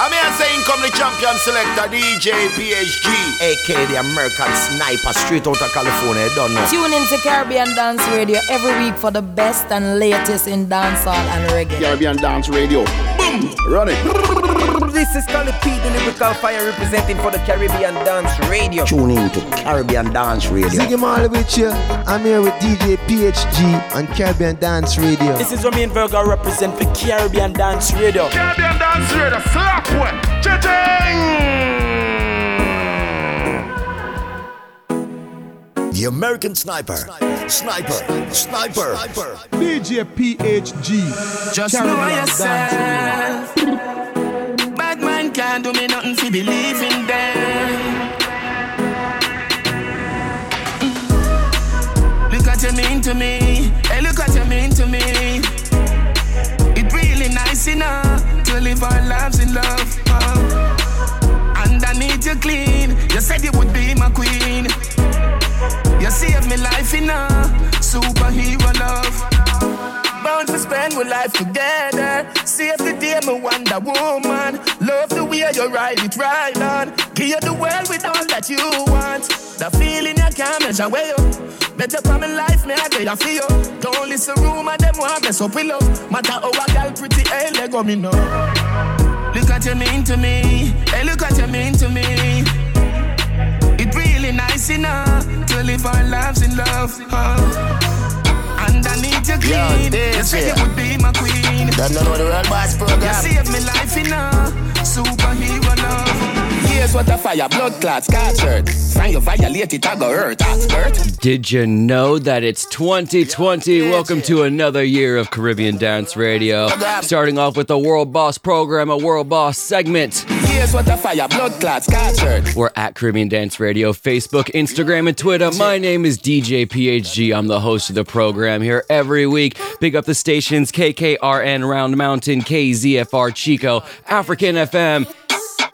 I mean, I say come the champion selector, DJ PHG, aka the American Sniper, straight out of California. You don't know. Tune in to Caribbean Dance Radio every week for the best and latest in dancehall and reggae. Caribbean Dance Radio. Boom! Run it. This is Scully P, the lyrical fire representing for the Caribbean Dance Radio. Tune in to Caribbean Dance Radio. Ziggy Marley with you. I'm here with DJ PHG on Caribbean Dance Radio. This is Romain Virgo represent for Caribbean Dance Radio. Caribbean Dance Radio. Slap one. The American Sniper. Sniper. Sniper. Sniper. DJ PHG. Just know yourself. Bad man can't do me nothing to believe in them. Look what you mean to me. Hey, look what you mean to me. It really nice enough to live our lives in love. Oh. And I need you clean. You said you would be my queen. You saved me life a superhero love. Bound to spend with life together. Save the day, my Wonder Woman. Love the way you ride it right on. Give you the world with all that you want. The feeling you can't measure where you. Better come in life, me I you feel you. Don't listen rumor, them want mess up with love. Matter how a girl pretty, hey, let go me know. Look what you mean to me. Hey, look what you mean to me. It really nice enough to live our lives in love. Oh. And I need you clean. Yo, you said you would be my queen. Don't know the World Boss program. You saved me life in a superhero love. Here's what a fire, blood clots, scarred. Find you violate it, I go hurt, hurt. Did you know that it's 2020? Welcome to another year of Caribbean Dance Radio. Starting off with the World Boss program, a World Boss segment. Here's what fire, blood clots, scarred. We're at Caribbean Dance Radio, Facebook, Instagram, and Twitter. My name is DJ PHG. I'm the host of the program here every week. Big up the stations KKRN Round Mountain, KZFR Chico, African FM.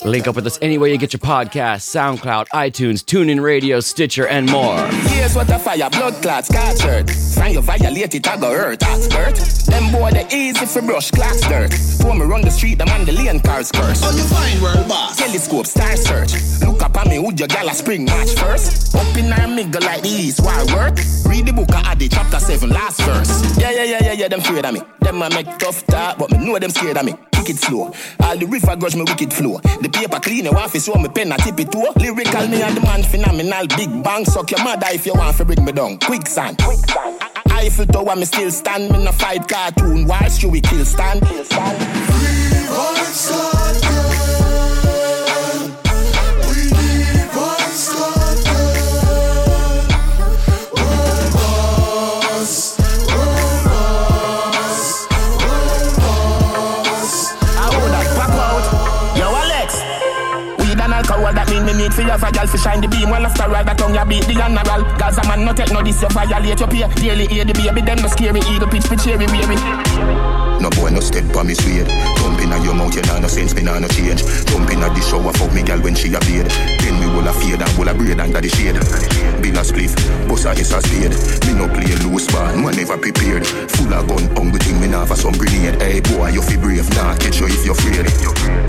Link up with us anywhere you get your podcast, SoundCloud, iTunes, TuneIn Radio, Stitcher, and more. Here's what a fire, blood clots, scarred. Find you violate it, I go hurt, hurt. Them boy, they easy for brush, class dirt. Pour me run the street, them on the lane cars curse. How you find World Boss? Telescope, star search. Look up at me, would your gal a spring match first? Up in our middle like the east, why work? Read the book of Adi, chapter 7, last verse. Yeah, yeah, yeah, yeah, yeah, them afraid of me. Them a make tough talk, but me know them scared of me. Wicked slow. All the river grudge me wicked flow. The paper clean, your office, so me pen a tip it to. Lyrical, me and the man phenomenal. Big bang, suck your mother if you want to bring me down. Quicksand. Eiffel Tower, me still stand. Me no fight cartoon. Why should we kill stand? Kill stand. I for your girl to shine the beam. Well, after all, that tongue, you beat the general. Gaza man, no take no this, you violate your peer. Daily hear the baby, them no scary. Eagle pitch, pitch, cherry, baby. No boy no step on me suede Jump in your mouth, you nah no sense, me nah no change Jump in the shower, fuck me gal when she a Then me will a fade and will a braid under the shade. Bill a spliff, bust a hiss a spade. Me no play loose ball, man never prepared. Full of gun, hungry thing, me nah for some grenade. Hey boy, you fi brave, nah catch you if you're afraid.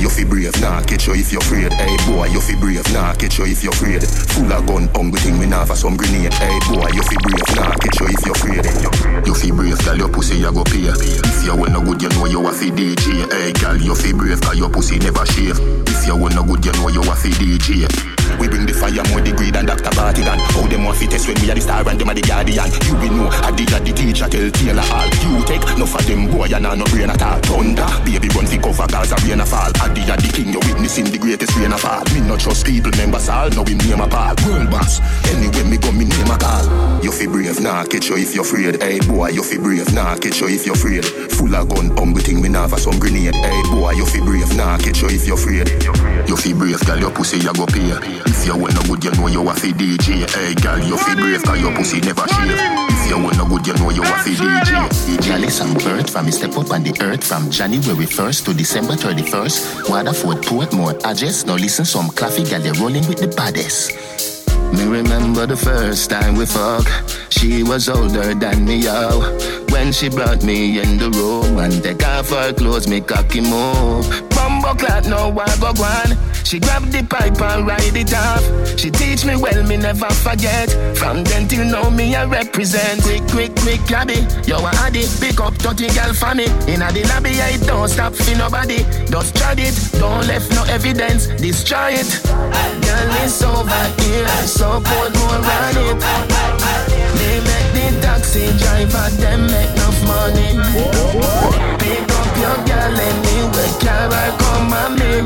You fi brave, nah catch you if you're afraid. Hey boy, you fi brave, nah catch you if you're afraid. Full of gun, hungry thing, me nah for some grenade. Hey boy, you fi brave, nah catch you if you're afraid. You fi brave, gal your pussy you go pay. If you well no good, you know you a fi DJ Hey gal, you fi brave, cause your pussy never shave. If you well no good, you know you a fi DJ we bring the fire more degree than Dr. Bartigan How them want fi test when we are the star and them are the guardian. You will know, I did the teacher tell Taylor all. You take no for them boy and no brain at all. Thunder, baby run fi cover cause a rain a fall I did the king, you witnessing the greatest rain a fall Me not trust people, members all, know him name a Paul World boss, anyway me go me name a call. You fi brave, nah catch you if you're afraid. Hey boy, you fi brave, nah catch you if you're afraid. Full of gun, hungry thing, me nah for some grenade. Hey boy, you fi brave, nah catch you if you're afraid. You fi brave, girl, your pussy you go pay If you want no good, you know you a fi DJ Hey girl, you fi brave, cause your pussy never shave If you want no good, you know you a fi DJ Girl, it's some birth from me step up on the earth from January 1st to December 31st. Waterford, Portmore, address. Now listen, some claffy girl, they rolling with the baddest. Me remember the first time we fuck. She was older than me, yo. When she brought me in the room and take off her clothes, me cocky move. Bum Bumbo clock, no I go on. She grab the pipe and ride it off. She teach me well, me never forget. From then till now, me I represent. Quick, quick, quick, cabby. Yo, I had it. Pick up 30 girl for me. In the lobby, I don't stop for nobody. Just try it. Don't left no evidence. Destroy it. Girl, it's over here. So put more on it. They make the taxi driver, them make enough money. Pick your girl anyway. Carol, come on me.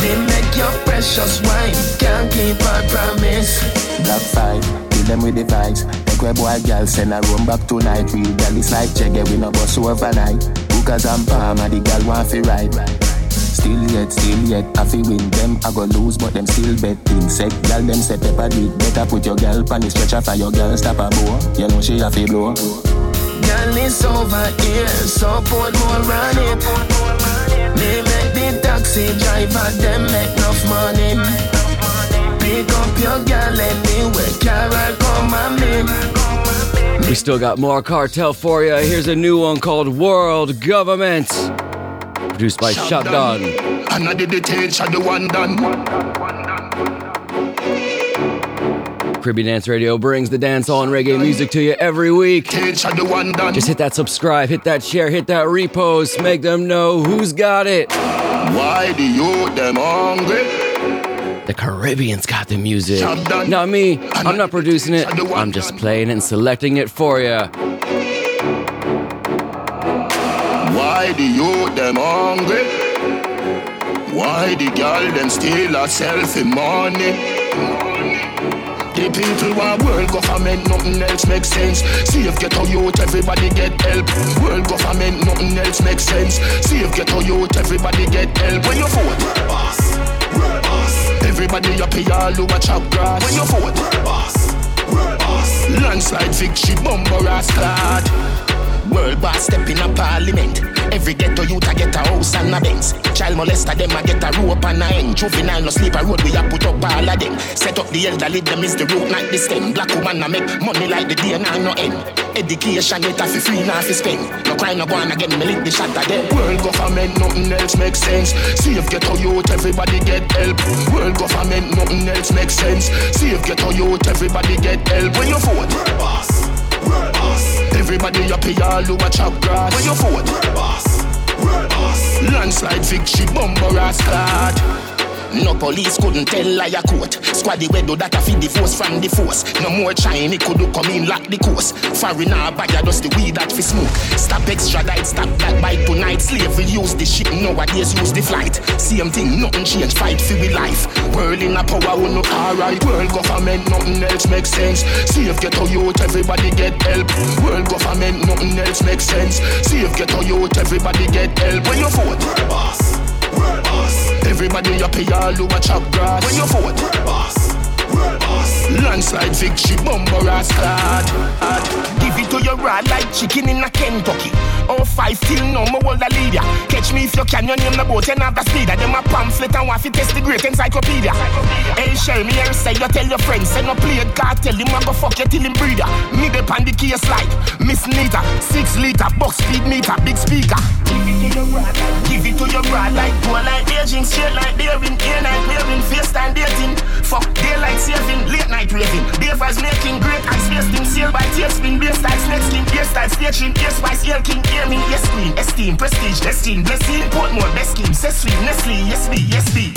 Me make your precious wife, can't keep my promise. Black five, kill them with the vibes. Take where boy girl send a room back tonight. Real girl is like Jagger, we no bus overnight. Hookers and Palmer, the girl want fi ride. Still yet, still yet, I fi win them. I go lose, but them still bet. Insect, girl them say pepper do better. Put your girl pan the stretcher for your girl stop a bow. You know she a fi blow. Girl, it's over here, so put more on it. Me make the taxi driver, them make enough money. Pick up your girl anyway, Carol, come on me. We still got more cartel for you. Here's a new one called World Government. Produced by Shotgun. And I did the tail, shot the one done. Caribbean Dance Radio brings the dancehall and reggae music to you every week. Tail, shot the one done. Just hit that subscribe, hit that share, hit that repost, make them know who's got it. Why the youth them hungry? The Caribbean's got the music. Not me. I'm not producing it. I'm just playing and selecting it for you. Why the youth them hungry? Why the girl them steal a selfie money? The people want world government, nothing else makes sense. See if get a youth, everybody get help. World government, nothing else makes sense. See if get a youth, everybody get help. When you vote, world boss, world boss. Everybody up here, all over chop grass. When you vote, world boss, world boss. Landslide victory, bumper ass clad. World boss step in a parliament. Every ghetto youth a get a house and a Benz. Child molester them a get a rope and a end. Juvenile no sleep a road we a put up all of them. Set up the elderly them is the root not the stem. Black woman a make money like the day now no end. Education get a fi free now fi spend. No crime no go on again me lick the shot of them. World government nothing else makes sense. See if ghetto youth everybody get help. World government nothing else makes sense. See if ghetto youth everybody get help. When you vote, boss. Everybody up here, all over chop grass. When you vote, boss, boss. Landslide victory, bumper ass clad. No police couldn't tell liar court. Squaddy we do that a feed the force from the force. No more China could do come in lock the course. Foreigner ya just the weed that fi smoke. Stop extradite, stop that bite tonight. Slavery use the ship nowadays use the flight. Same thing, nothing change. Fight for we life. World in a power, we no alright. World government, nothing else makes sense. See if get a youth, everybody get help. World government, nothing else makes sense. See if get a youth, everybody get help. When you vote, boss. Everybody up here, all over chop grass. When you vote, boss. boss. Landslide victory, bumper ass clad. Give it to your rod like chicken in a Kentucky. Oh five till no more hold a leader. Catch me if you can, your name the boat and have the speeder. Them a pamphlet and to test the great encyclopedia. Hey, share me here say you tell your friends, say no play it, cartel, him a go fuck you till him breeder. Me the pan the case like Miss Nita, six liter, box speed meter, big speaker. Give it to your brother like poor like aging, straight like daring, air night wearing, face time dating. Fuck daylight saving, late night raving. Davers making great ice wasting, sail by tailspin, bass style snake skin, bass style staging, air spice, air king, air me, yes queen, esteem, prestige, destined, blessing, Portmore, best scheme, Cecily, Nestle, yes be, yes be.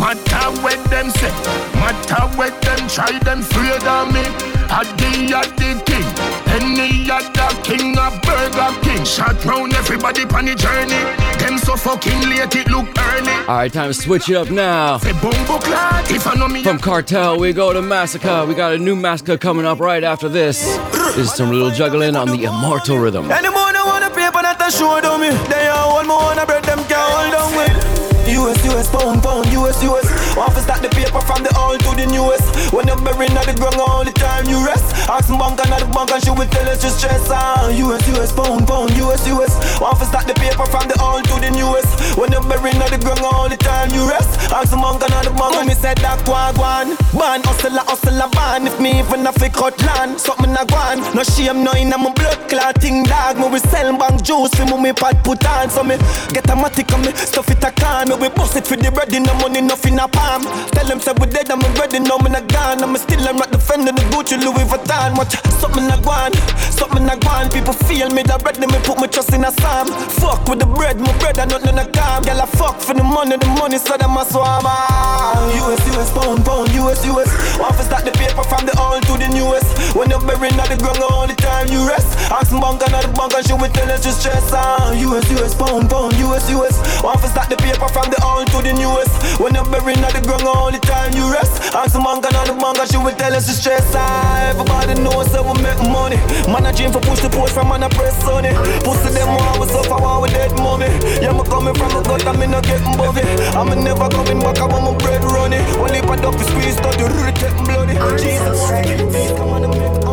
Matter what them say, matter what them try, them of me. Adi the king, any other king of Burger King. Shot round everybody on the journey. Them so fucking late, it look early. All right, time to switch it up now. Say bumbo clad, if I know me. From Cartel, we go to Masicka. We got a new Masicka coming up right after this. This is some little juggling on the immortal rhythm. Anyone who wanna paper that I show them me. They are one more wanna bread them can hold on with. US, US, pound, pound, US, US. Want to start the paper from the old to the newest. When you're buried at the ground all the time, you rest. Ask some bank and the bank and she will tell us to stress. Ah, US, US, pound, pound, US, US. Want to start the paper from the old to the newest. When you're buried the ground all the time. you rest. Ask the monk and the monk, me said that wagwan. Ban, hustle, hustle, ban. If me even a fi cut land, something a gwan. No shame, no in my blood clotting dog. Me we sell bank juice, fi me pot put on. So me get a matic on me, stuff it a can. Me we bust it for the bread, no money, nothing a palm. Tell them say we dead, I'm ready, no me not gone. I'm still I'm not defending the Gucci Louis Vuitton. Watch something a gwan, something a gwan. People feel me, that ready, me put my trust in a psalm. Fuck with the bread, my bread, I nothing a calm. Girl, I fuck for the money, the money, so them a swam. US, US, pound, pound, US, US. Want to start the paper from the old to the newest. When you're buried at the ground all the time, you rest. Ask bank and the bank she will tell us to stress. Ah, US, US, pound, pound, US, US. Want to start the paper from the old to the newest. When you're buried at the ground all the time, you rest. Ask bank and the bank she will tell us to stress. Ah, everybody knows that we make money. Man, I dream for push the post from man, I press on it. Pussy them want we suffer while we dead mommy. Yeah, me coming from the gut, I'm not getting bovey. I'm never coming back, I want my bread running. Only if I don't squeeze, don't do really getting bloody. Jesus, come on and make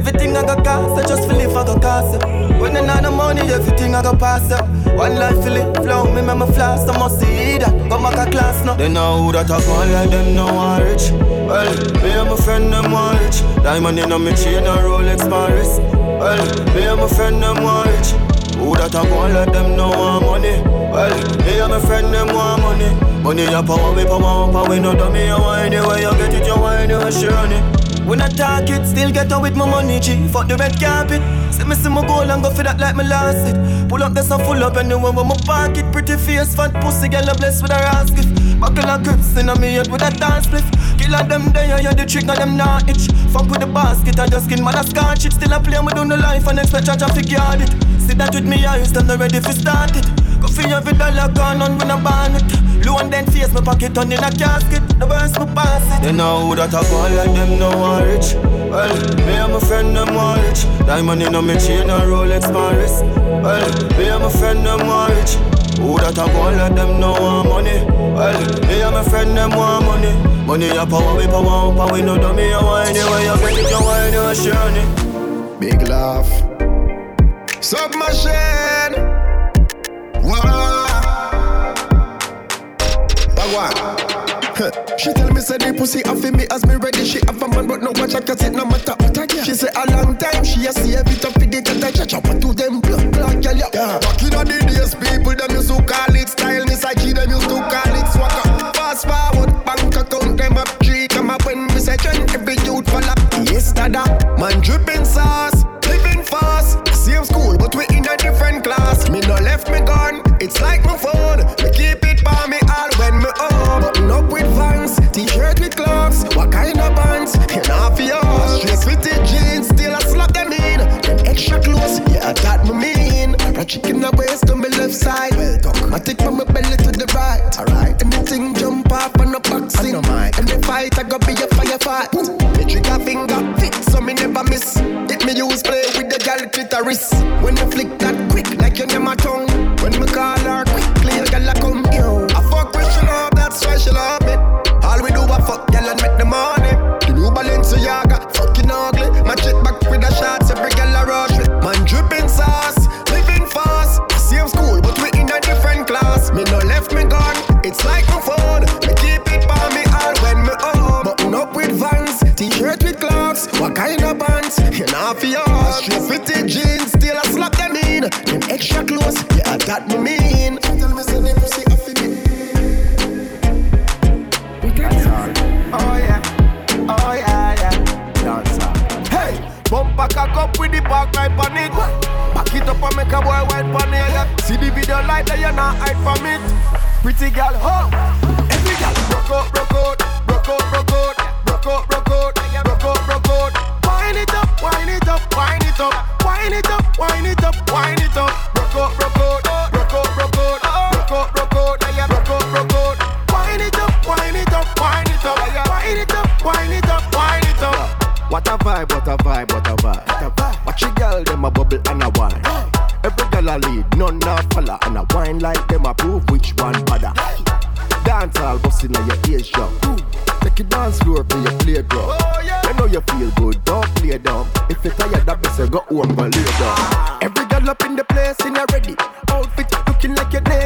Everything I got cost, I just feel if I got cost. When I not the money, everything I got pass up. One life feel it flow, me me flash, I must see that. Come back a class now. They know who that I want like them know I'm rich. Well, me and my friend them want rich. Diamond in on me chain and Rolex Paris. Well, me and my friend them want rich. Who that I want let them know I'm money. Well, me and my friend them want money. Money a power, we power, power, we no dummy. You want anywhere you get it, you want anywhere, sure, when I talk it, still get out with my money, G. Fuck the red carpet. See me see my goal and go for that like me lost it. Pull up this and full up anywhere when my pocket. Pretty face, fat pussy, girl, I blessed with a gift. Buckle of grips in me head with a dance spliff. Kill of them there, yeah, the trick of them not itch. Fuck with the basket, I just skin man a scotch it. Still I play me down the life and expect charge to figure it. See that with me eyes, them not ready for start it. Go for every dollar gone on when I ban it. Low and then face my pocket on in a casket. The worst me pass it. They know who that I call like them know I'm rich. Well, me and my friend them want rich. Diamond in on me chain and Rolex Paris. Well, me and my friend them want rich. Who that I call like them know I'm money. Well, me and my friend them want money. Money a power, we power, up power, we no dummy. You want anywhere you get it, you want anywhere, sure. Big laugh. Submachine. She tell me say the pussy off me as me ready. She have a man but no watch her cause it no matter what I get. She say a long time she a see every top it and I catch up to them blood blood girl yeah. yeah. Back in the days people them used to call it style. Miss I them used to call it swagger. Fast forward bank account them up tree come up when we say trend every youth follow. Yes dada man dripping sauce living fast. Same school but we in a different class. Me no left me gone. It's like my phone. Bands? You know for yours. Straight fitted jeans, still I slap them in. Then extra clothes, yeah that me mean. A chicken a waist on my left side. Well done. I take from my belly to the right. Alright. Anything jump off on the boxing. I mind. And the fight I got be a firefight. Me trigger finger fit, so me never miss. It me use play with the gal clitoris. When you flick that quick, like you never tongue. When me call her quickly, a gal a come yo. I fuck with she love, that's why she love me. All we do I fuck gal and make the money. Balenciaga, fucking ugly. Match it back with the shots, every gal a rush. Man dripping sauce, living fast. Same school, but we in a different class. Me no left me gone, it's like my phone. Me keep it by me all when me home. Button up with Vans, t-shirt with clocks. What kind of bands? You know for yours. Straight fitted jeans, still I slap them in. Them extra close, yeah that me mean. Tell me. With the park right on it. Back it up and make a boy white on it. See the video like that, you're not hide from it. Pretty girl, ho. Every girl, broke out, broke out, broke out, broke out, broke out, broke out, broke out, broke out. Wind it up, wind it up, wind it up, wind it up, wind it up, wind it up. Broke out, broke out, broke out, broke out, broke out, broke out, broke out, broke out. Wind it up, wind it up, wind it up, wind it up, wind it up, wind it up. What a vibe, what a vibe, what a vibe. Girl, them a bubble and a wine. Every girl a lead, none a follow, and a wine like them a prove which one better. Dance all busting on your ears shop. Take it dance floor for your playground. You know you feel good, don't play dumb. If you tired, that best go home and lay down. Every girl up in the place in a ready outfit, looking like you're naked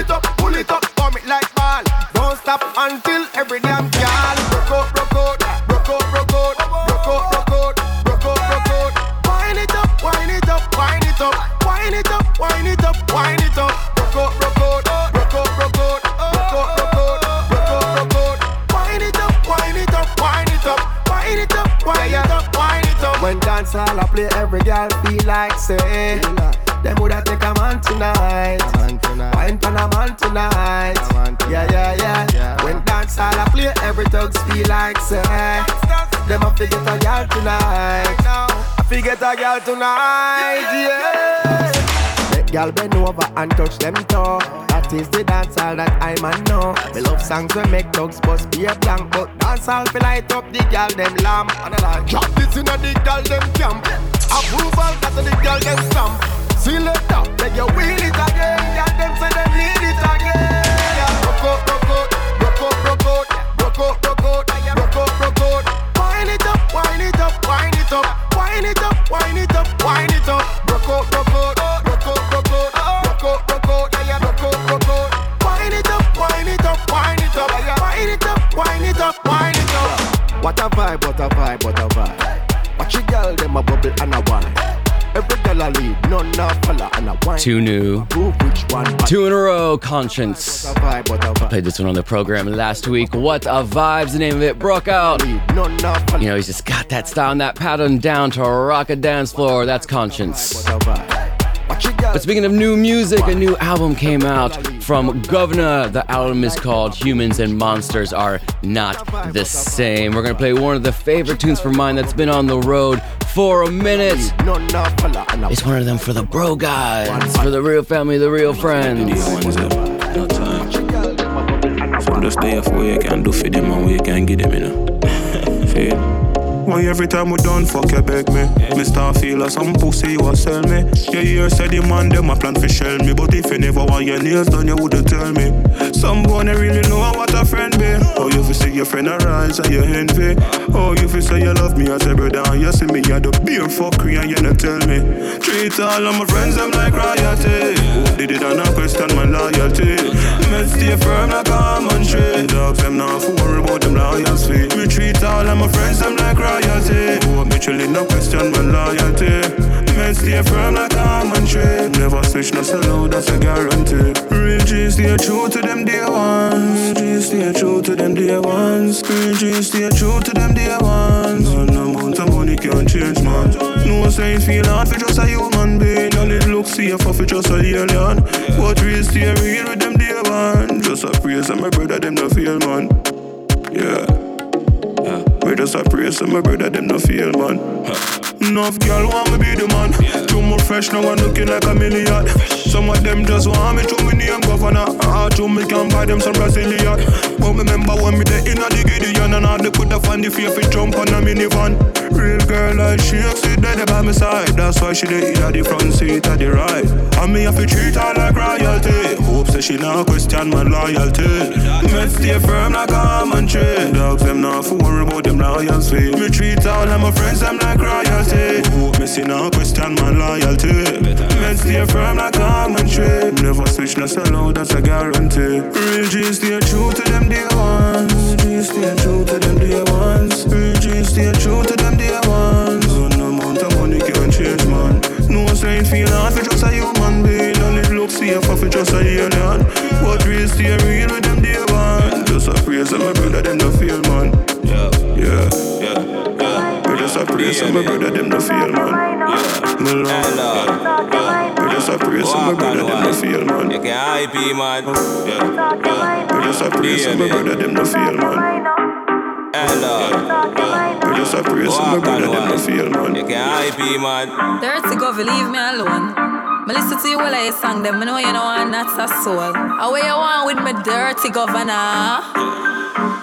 Pull it up, pull it up, form it like ball. Don't stop until every damn girl girl tonight, yeah. Let girl bend over and touch them toe. That is the dancehall that I man know. Me love songs we make dogs bust be a blank, but dancehall fi light up the girl them lamp. And I drop this in a the girl them camp. Approval that the girl them stamp. See later, make you wheel it again. Girl them say them need it again. Yeah. Broke out, broke out, broke out, broke out, broke out, broke out, broke out, broke out. Wind it up, wind it up, wind it up, wind it up, wind it up. Rock out, rock out, rock out, rock out, rock out, rock out, rock out, rock out. Wind it up, wind it up, wind it up, wind it up, wind it up, wind it up. What a vibe, what a vibe, what a vibe. Watch your girl, them a bubble and a wine. Lead, none follow and. Two new. Prove which one. Two in a row, Konshens. What a vibe, what a vibe. Played this one on the program last week. What a vibes, the name of it. Broke out. Follow. You know, he's just got that style and that pattern down to rock a dance floor. That's Konshens. What a vibe. Watch your girl. But speaking of new music, a new album came out from Govana. The album is called Humans and Monsters Are Not the Same. We're going to play one of the favorite tunes for mine that's been on the road for a minute. It's one of them for the bro guys, for the real family, the real friends. So just stay off what you can do for them and what you can give them, you know. Why every time we done fuck you beg me? Me start feel some pussy you a sell me. Yeah, you said the man them a plan for shell me, but if you never want your nails done, you wouldn't tell me. Some boy they really know what a friend be. Oh, you fi see your friend arise and you envy. Oh, you fi say you love me as a brother and you see me you the beer fuckery and you not tell me. Treat all of my friends them like royalty. Who did it and I question my loyalty? Me stay firm like a almond tree. Dogs them not worry about them loyalty. Me treat all of my friends them like royalty. Who me chillin' no question my loyalty. Me stay firm like a almond tree. Never switch no solo, that's a guarantee. Real G stay true to them dear ones. G stay true to them dear ones. Real G stay true to them dear ones. No amount of money can't change man. No saying feel hard for just a human being. And it looks safer for just a alien. But real stay real with them dear ones. Just a praise and my brother them no feel man. Yeah. We just a praise, and my brother them no fail, man. Enough girl want me be the man. Too much fresh now I'm looking like a million. Some of them just want me to me name Govana. Ah, to me can buy them some Brazilian. But remember when me there in a the Gideon and I they put up on the fear fi jump on a minivan. Real girl like she sit there by my side. That's why she dey in the front seat of the ride. And me have to treat her like royalty. Hope say she not question my loyalty. Me stay firm like a almond tree. Dogs them not for worry about them loyalty. Me treat all of my friends them like royalty. Hope me see not question my loyalty. Me stay firm like almond tree. Never switch no solo, that's a guarantee. Real G stay true to them day ones. G stay true to them day ones. Real G stay true to them day ones. No amount of money can change man. No saying feel hard for just a human being. And it looks safer for just a alien. But real stay real with them day one. Just a praise and my brother them just a praise my brother them no feel man. Yeah, my love. Yeah, we just a praise and my brother them no feel man. You can IP man. Yeah, yeah. We just a praise and my brother them no feel man. Hello. We just a praise and my brother them no feel man. You can IP man. Dirty Govy, leave me alone. Me listen to you while I sing them. Me know you know I'm not a soul. How you want with me dirty governor?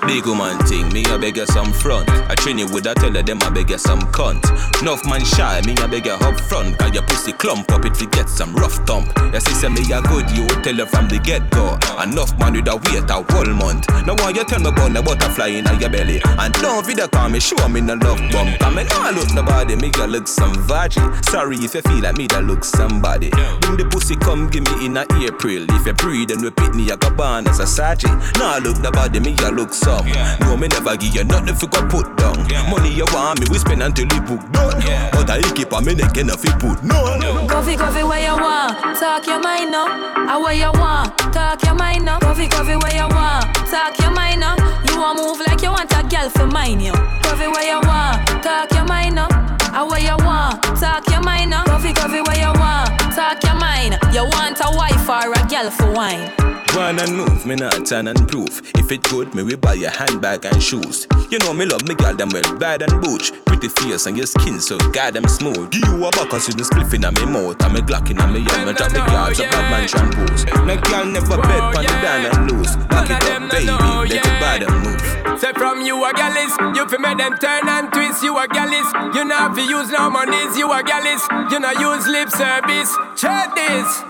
Big woman thing, me I beg you some front. I train you with I tell her them I beg you some cunt. Enough man shy, me I beg you up front. Cause your pussy clump up if you get some rough thump. Your sister me a good, you tell her from the get go. Enough man with a wait a whole month. Now why you tell me about the butterfly in your belly? And don't video call me, show me no love bump. Come and I look nobody, me you look some virgin. Sorry if you feel like me that look somebody. Bring the pussy come give me in a April. If you breathe and repeat me, I go born as a sergeant. Now look nobody, me you look some. No, me never give you nothing for go put down. Money you want me, we spend until we book done. But I keep on me neck and if you put no. Coffee, coffee, where you want? Talk your mind now. I where you want? Talk your mind now. Coffee, coffee, where you want? Talk your mind now. You want move like you want a girl for mine, yo. Coffee, where you want? Talk your mind now. I where you want? Talk your mind now. Coffee, coffee, where you want? Talk your mind. You want a wife or a girl for wine? One and move, me not turn and proof. If it good, me we buy a handbag and shoes. You know me love me girl them well bad and butch. Pretty face and your skin so goddamn smooth. Give you a buck cause you the spliff in me mouth. And me glock in me yard, me drop the guards, a bad man shampoos. No girl never bet on the down and loose. Back it up, baby, let it bad and move. Say from you a gallus, you fi make them turn and twist. You a gallus, you not fi use no monies. You a gallus, you not use lip service. Check this.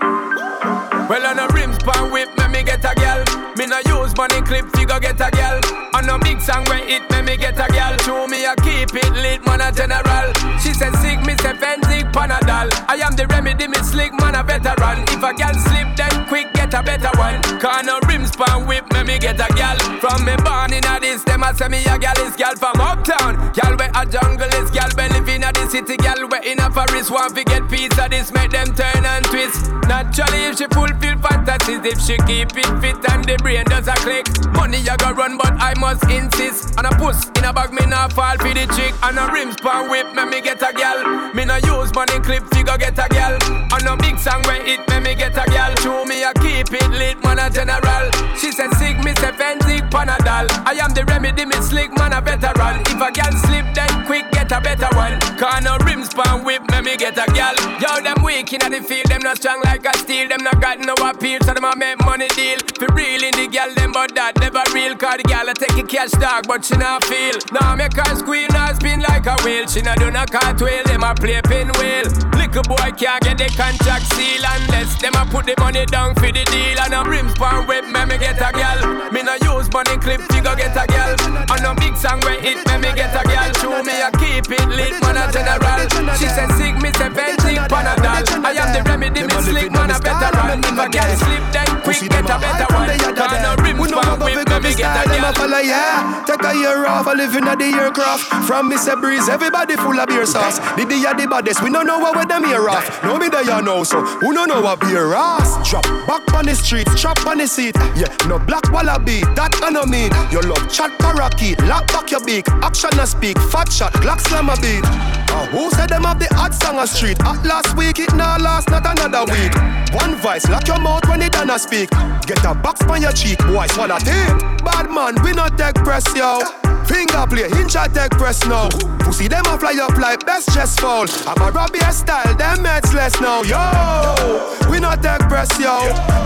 Well on a rims pan whip, me me get a gal. Me no use money clip, figure get a gal. On a big song where it me me get a gal. To me I keep it lit, man a general. She said sick, me say Phensic Panadol. I am the remedy, me slick man a veteran. If a gal slip, then quick get a better one. Cause no rims pan whip, me me get a gal. From me born in a this, them a say me a gal is gal from uptown. Gal where a jungle is gal, be live in a city. Gal where in a forest want fi get piece of this, make them turn and twist. Naturally if she fulfill fantasies, if she keep it fit and the brain does a click. Money you go run, but I must insist. And a puss in a bag, me not fall for the chick. And a rims pan whip, me me get a gal. Me no use money clip, figure get a gal. On a big song where it me me get a gal. Show me I keep it lit, man a general. She said sick, me say Phensic Panadol. I am the remedy, me slick, man a veteran. If a gal slip, then quick get a better one. Cause no rims pan whip, me me get a gal. Yo, them weak in the field, them not strong like a steel. Them not got no appeal, so them a make money deal. For real in the gal, them but that never real. Cause the gal a take a cash dog, but she not feel. Now make her squeal, now spin like a wheel. She not do no cartwheel, them a play pinwheel. Little boy can't get the contract seal unless them a put the money down for the deal. And a rims pan whip, me me get a gal. Me no use money clip, figure get a gal. On a big song where it, me me get a gal. Show me a keep it lit, man a general. She said sick, me say Phensic Panadol. I am the remedy, me slick, man a veteran. If I get slip, then quick get a better one. Cause no rims pan whip, me me get a gal. a follow, yeah. Take a year off, I live in a the aircraft. From Mr. Breeze, everybody full of beer sauce. The day of the baddest, we don't know what with them here off. No me there you know, so who don't know what beer ass? Drop back on the street, chop on the seat. Yeah, no black wallaby, that I know mean. Your love chat parakeet, lock back your beak. Action a speak, fat shot, Glock slam beat. Uh, who said them have the hot song a street? At last week, it now last, not another week. One vice, lock your mouth when it done a speak. Get a box on your cheek, boy, swallow tape. Bad man, we not take press, yo. Finger play, hinge a take press now. Pussy them a fly up like best chest fall. I'm a Robbie style, them heads less now, yo. We not take press, yo.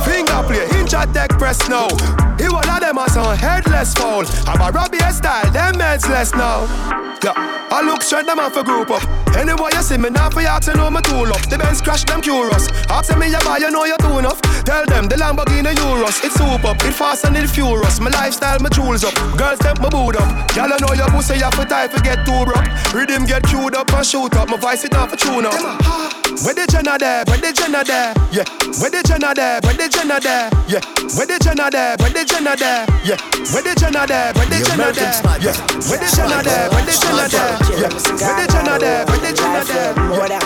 Finger play, hinge a take press now. He one of them a some headless fall. I'm a Robbie style, them heads less now. Yeah, I look straight them off a group up. Anyway, you see me now for you to know me tool up. The Benz crash them curious. Ask me you buy, you know you too enough. Tell them the Lamborghini Euros. It's soup up, it fast and it furious. My lifestyle, my jewels up. Girls step my boot up. Y'all know your pussy, you for time to get too rough. Rhythm get queued up and shoot up. My voice it off for tune up. Where the Jenna there? Where the Jenna there? Yeah. Where the Jenna there? Where the Jenna there? Yeah. Where the Jenna there? Where the Jenna there? Yeah. Where the Jenna there? Where the Jenna there? Yeah. Where the Jenna there? Where the Jenna there? Yeah. Where the Jenna there? Where the Jenna there? Where the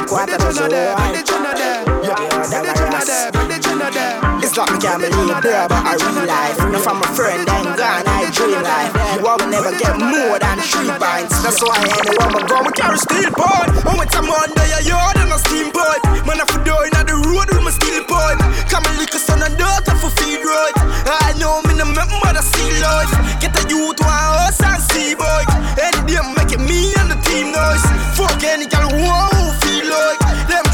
there? Where the Jenna there? Where the Jenna there? The there? It's like me can't believe it, but I real life. No from a friend, then gone, I dream life. You will never get more than three pints. That's why i anyone I go, we carry steel pipe. And when some Monday, I yard and a steam pipe. Man, if you door in the road with my steel pipe. Come and lick a son and daughter for feed right. I know me no make mother see life. Get a youth one house and see boy. Any make it me and the team noise. Fuck any girl who.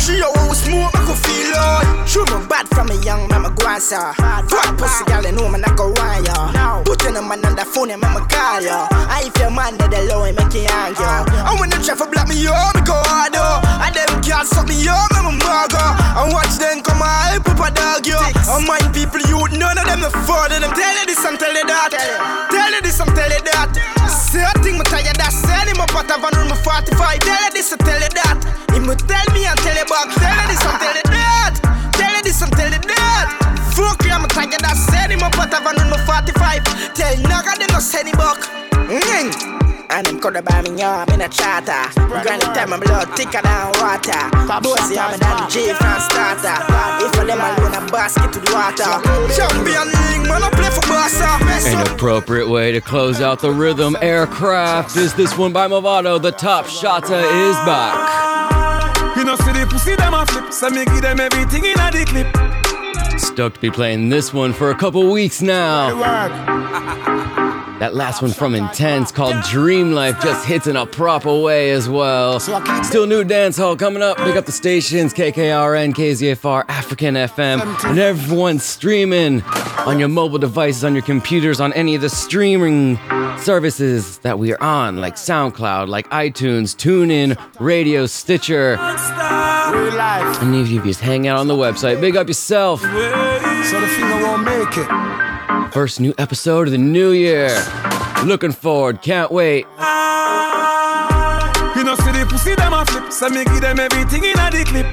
Them three who smoke, I could feel like. Shoot me bad from a young man, my grandson. Fuck pussy girl, you know me not go run ya. Put your number on the phone and I'ma call you. I if your man dead alone, make you argue. And when them try for black me, yo, me go hard, yo. And them can't stop me, yo, me my maga. And watch them come and help up a dog, yo. And my people, you, none of them the father. Them tell you this and tell you that. Tell you this and tell you that. Say a thing, me tell you that. Send him up at a van room 45. Tell you this and tell you that. Tell me tell back. Tell you this and tell you that. Tell you this and tell you that. Fuck you, I'm a tiger that send him up at a van 45. Tell Naga them no send him back. Mm. And them coulda buy me yard in a charter. Granny tell my blood thicker than water. Bossy, I'm a daddy J France starter. If I them alone a basket to the water. Champion league, man, I play for Barca. An appropriate way to close out the rhythm aircraft is this one by Mavado. The top shotta is back. See them a flip, so me give them everything in a the clip. Stoked to be playing this one for a couple weeks now. That last one from Intence called Dream Life just hits in a proper way as well. Still new dance hall coming up. Pick up the stations KKRN, KZFR, African FM, and everyone streaming on your mobile devices, on your computers, on any of the streaming services that we are on, like SoundCloud, like iTunes, TuneIn, Radio, Stitcher. And if you just hang out on the website, big up yourself. So the finger won't make it. First new episode of the new year. Looking forward, can't wait. Ah. You know, see the pussy them a flip, so me give them everything in a the clip.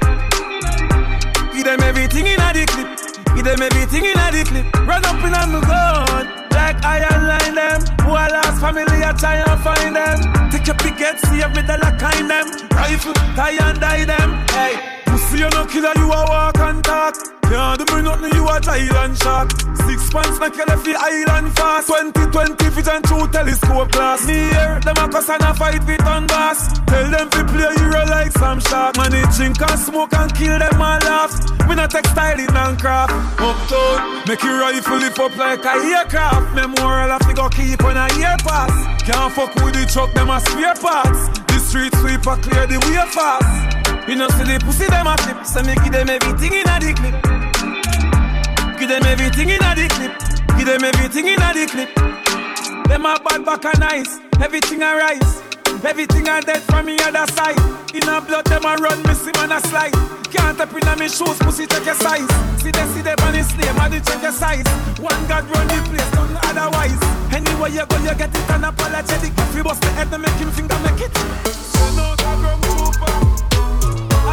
Give them everything in a the clip. Give them everything in a the clip. Run up in on the gun, like I line them. Who I lost family, I try and find them. Take your picket, see every dollar kind them. Rifle, tie and die them. Hey, pussy you no killer, you a walk and talk. Can't do me nothing, you a Thailand shark. Six pants make you left the island fast. 2020 vision through telescope glass. Here, them a cuss and a fight with on bass. Tell them to play hero like some shark. Man, they drink and smoke and kill them and laugh. Me not textiling and craft. Uptown, make your rifle lift up like a aircraft. Memorial have to go keep on a year pass. Can't fuck with the truck, them a spare parts. The street sweeper clear the way fast. You know, see the pussy them a flip, so me give them everything in a the clip. Give them everything in a the clip. Give them everything in a the clip. Them a bad back and nice, everything a rise. Everything a dead from me other side. In a blood, them a run, me see man a slide. Can't step in me shoes, pussy check your size. See them, see them on his name, they check your size. One God run the place, none otherwise. Anywhere you go, you get it unapologetic. If you bust the head, then make him finger make it. So no, I no run shooter.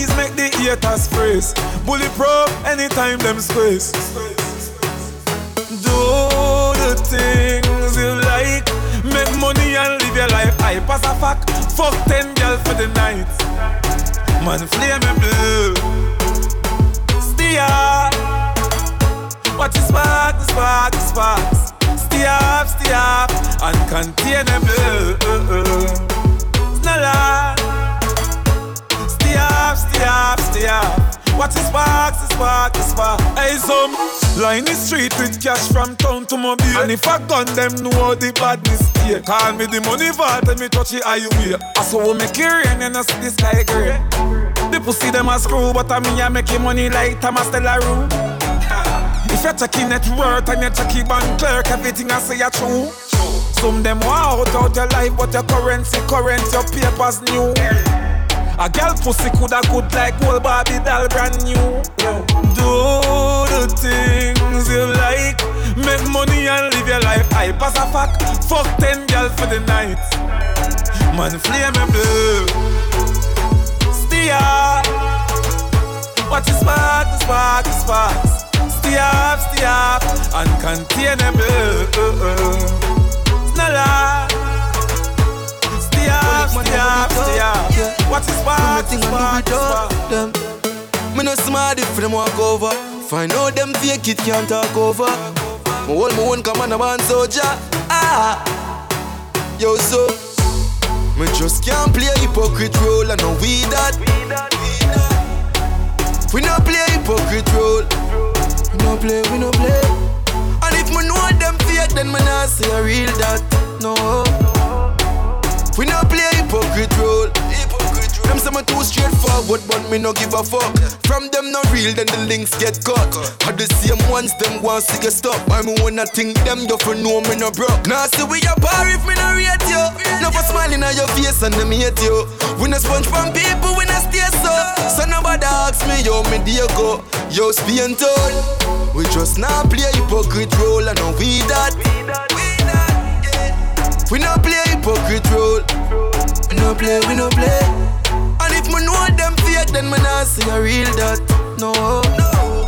these make the haters freeze. Bulletproof anytime them squeeze. Do the things you like. Make money and live your life. I pass a fuck. Fuck ten girl for the night. Man, flame me blue. Up. Watch the spark, the spark, the sparks. Stay up, stay up. Uncontainable. It's not. Stay up, stay up, stay up. Watch the sparks, the spark, the spark. Hey, some line the street with cash from town to mobile. And if I gun them, know the badness here. Call me the money vault and me touch it highway. I saw it rain and I see the sky gray. The pussy them a screw, but I me I make it money like Thomas De La Rue. If you're checking net worth and you're checking bank clerk, everything I say you true. Some them want out out your life, but your currency current, your papers new. A girl pussy coulda good like old Barbie doll brand new. Do the things you like, make money and live your life. I pass a fuck. fuck ten girl for the night. Man, flame me blue. Stay up. Watch the spark, the spark, the off, stay off, uncontainable. It's not lie. Stay off, stay off, stay off. What's his part? What's his part? Them. Me no smart if them walk over. Find out them fake it can't talk over. Me hold my own command, I'm on soldier. Ah, yo so. Me just can't play hypocrite role, I know we that. We no play hypocrite role. We no play, we no play. And if me know them fake, then me not say a real that. No. We no play hypocrite role. Them say me too straightforward, but me no give a fuck. From them no real, then the links get cut. Are the same ones them want to get stuck. I me wanna think them you for know me no broke. Now see we a bar if me no rate you. Never smiling at your face and them hate you. We no sponge from people, we no stay so. So nobody ask me yo me dear go. Yo Spain told. We just now play hypocrite role, I know we that. We no play hypocrite role. We no play, we no play. And if me know them fake, then me not see a real that. No. No.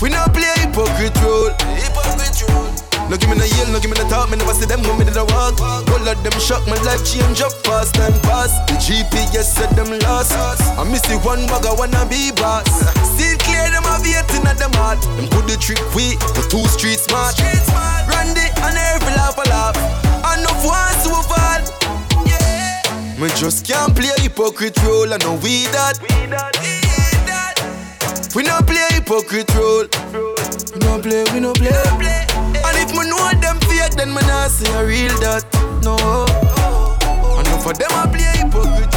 We no play hypocrite role. Hypocrite role. No give me no yell, no give me no talk, me never see them when me did a walk. All of them shock, my life change up fast and fast. The GPS said them lost. I miss the one bag, I wanna be boss. Still clear them of hating at them heart. Them put the trick we, the two street smart. Randy and every laugh a laugh. Enough ones to fall. Me just can't play hypocrite role, I know we that. We no play hypocrite role. We no play, we no play. And if me know them fake, then me not say a real that. No. Enough of them a play hypocrite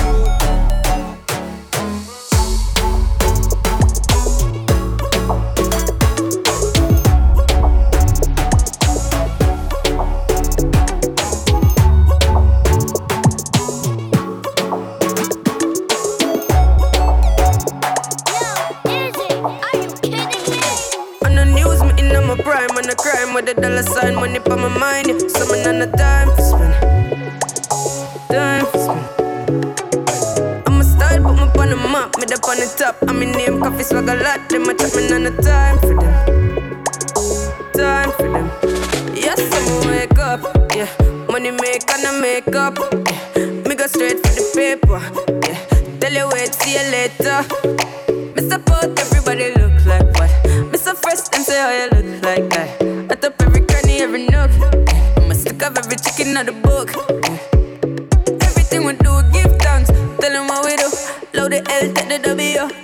on the crime with a dollar sign, money for my mind. Yeah. So me none the time for spend. Time for spend. I'm a style, put me on the map, me up on the top. I'm in name, coffee swag a lot. Them a chat me none the time for them. Time for them. Yes, I'm wake up. Yeah, money make and I make up. Yeah. Me go straight for the paper. Yeah, tell you wait, see you later. Me support everybody look chicken on the book. Everything we do, give thanks. Tell them what we do. Load the L, take the W.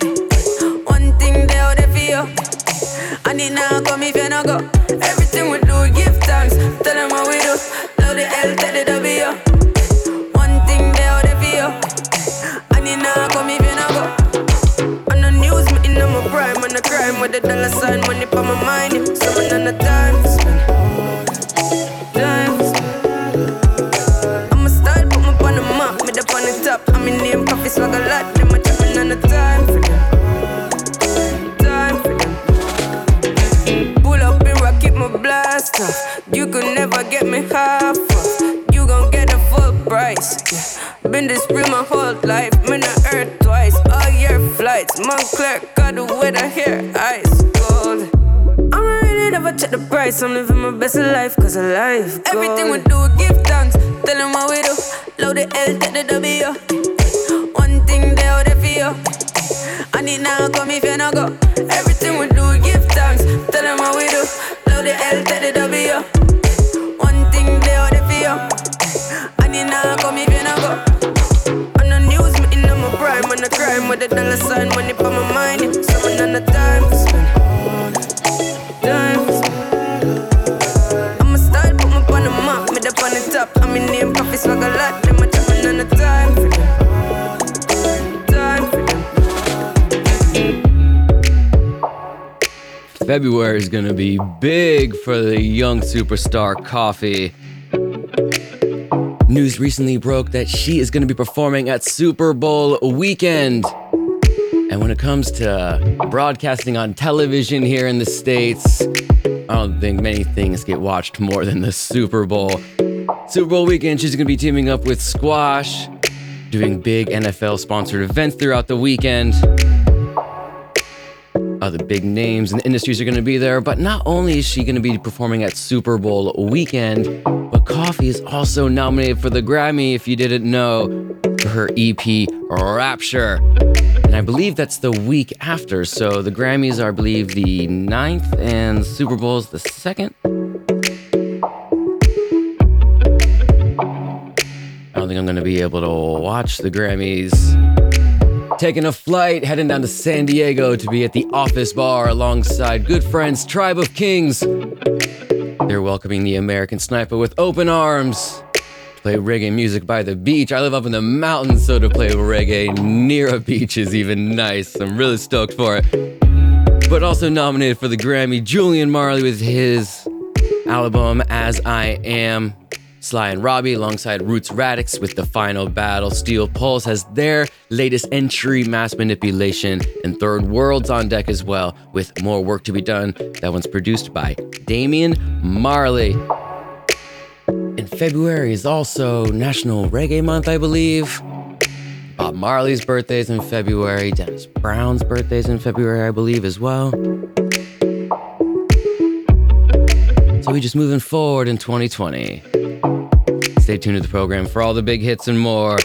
February is going to be big for the young superstar Koffee. News recently broke that she is going to be performing at Super Bowl weekend. And when it comes to broadcasting on television here in the States, I don't think many things get watched more than the Super Bowl. Super Bowl weekend, she's going to be teaming up with Squash, doing big NFL sponsored events throughout the weekend. Other big names and industries are going to be there. But not only is she going to be performing at Super Bowl weekend, but Koffee is also nominated for the Grammy, if you didn't know, for her EP Rapture. And I believe that's the week after. So the Grammys are, I believe, the 9th and Super Bowl's the 2nd. I don't think I'm going to be able to watch the Grammys. Taking a flight, heading down to San Diego to be at the Office Bar alongside good friends Tribe of Kings. They're welcoming the American Sniper with open arms. Play reggae music by the beach. I live up in the mountains, so to play reggae near a beach is even nice. I'm really stoked for it. But also nominated for the Grammy, Julian Marley with his album As I Am. Sly and Robbie alongside Roots Radics with The Final Battle. Steel Pulse has their latest entry, Mass Manipulation, and Third World's on deck as well, with more work to be done. That one's produced by Damian Marley. In February is also National Reggae Month, I believe. Bob Marley's birthday is in February. Dennis Brown's birthday is in February, I believe, as well. So we're just moving forward in 2020. Stay tuned to the program for all the big hits and more.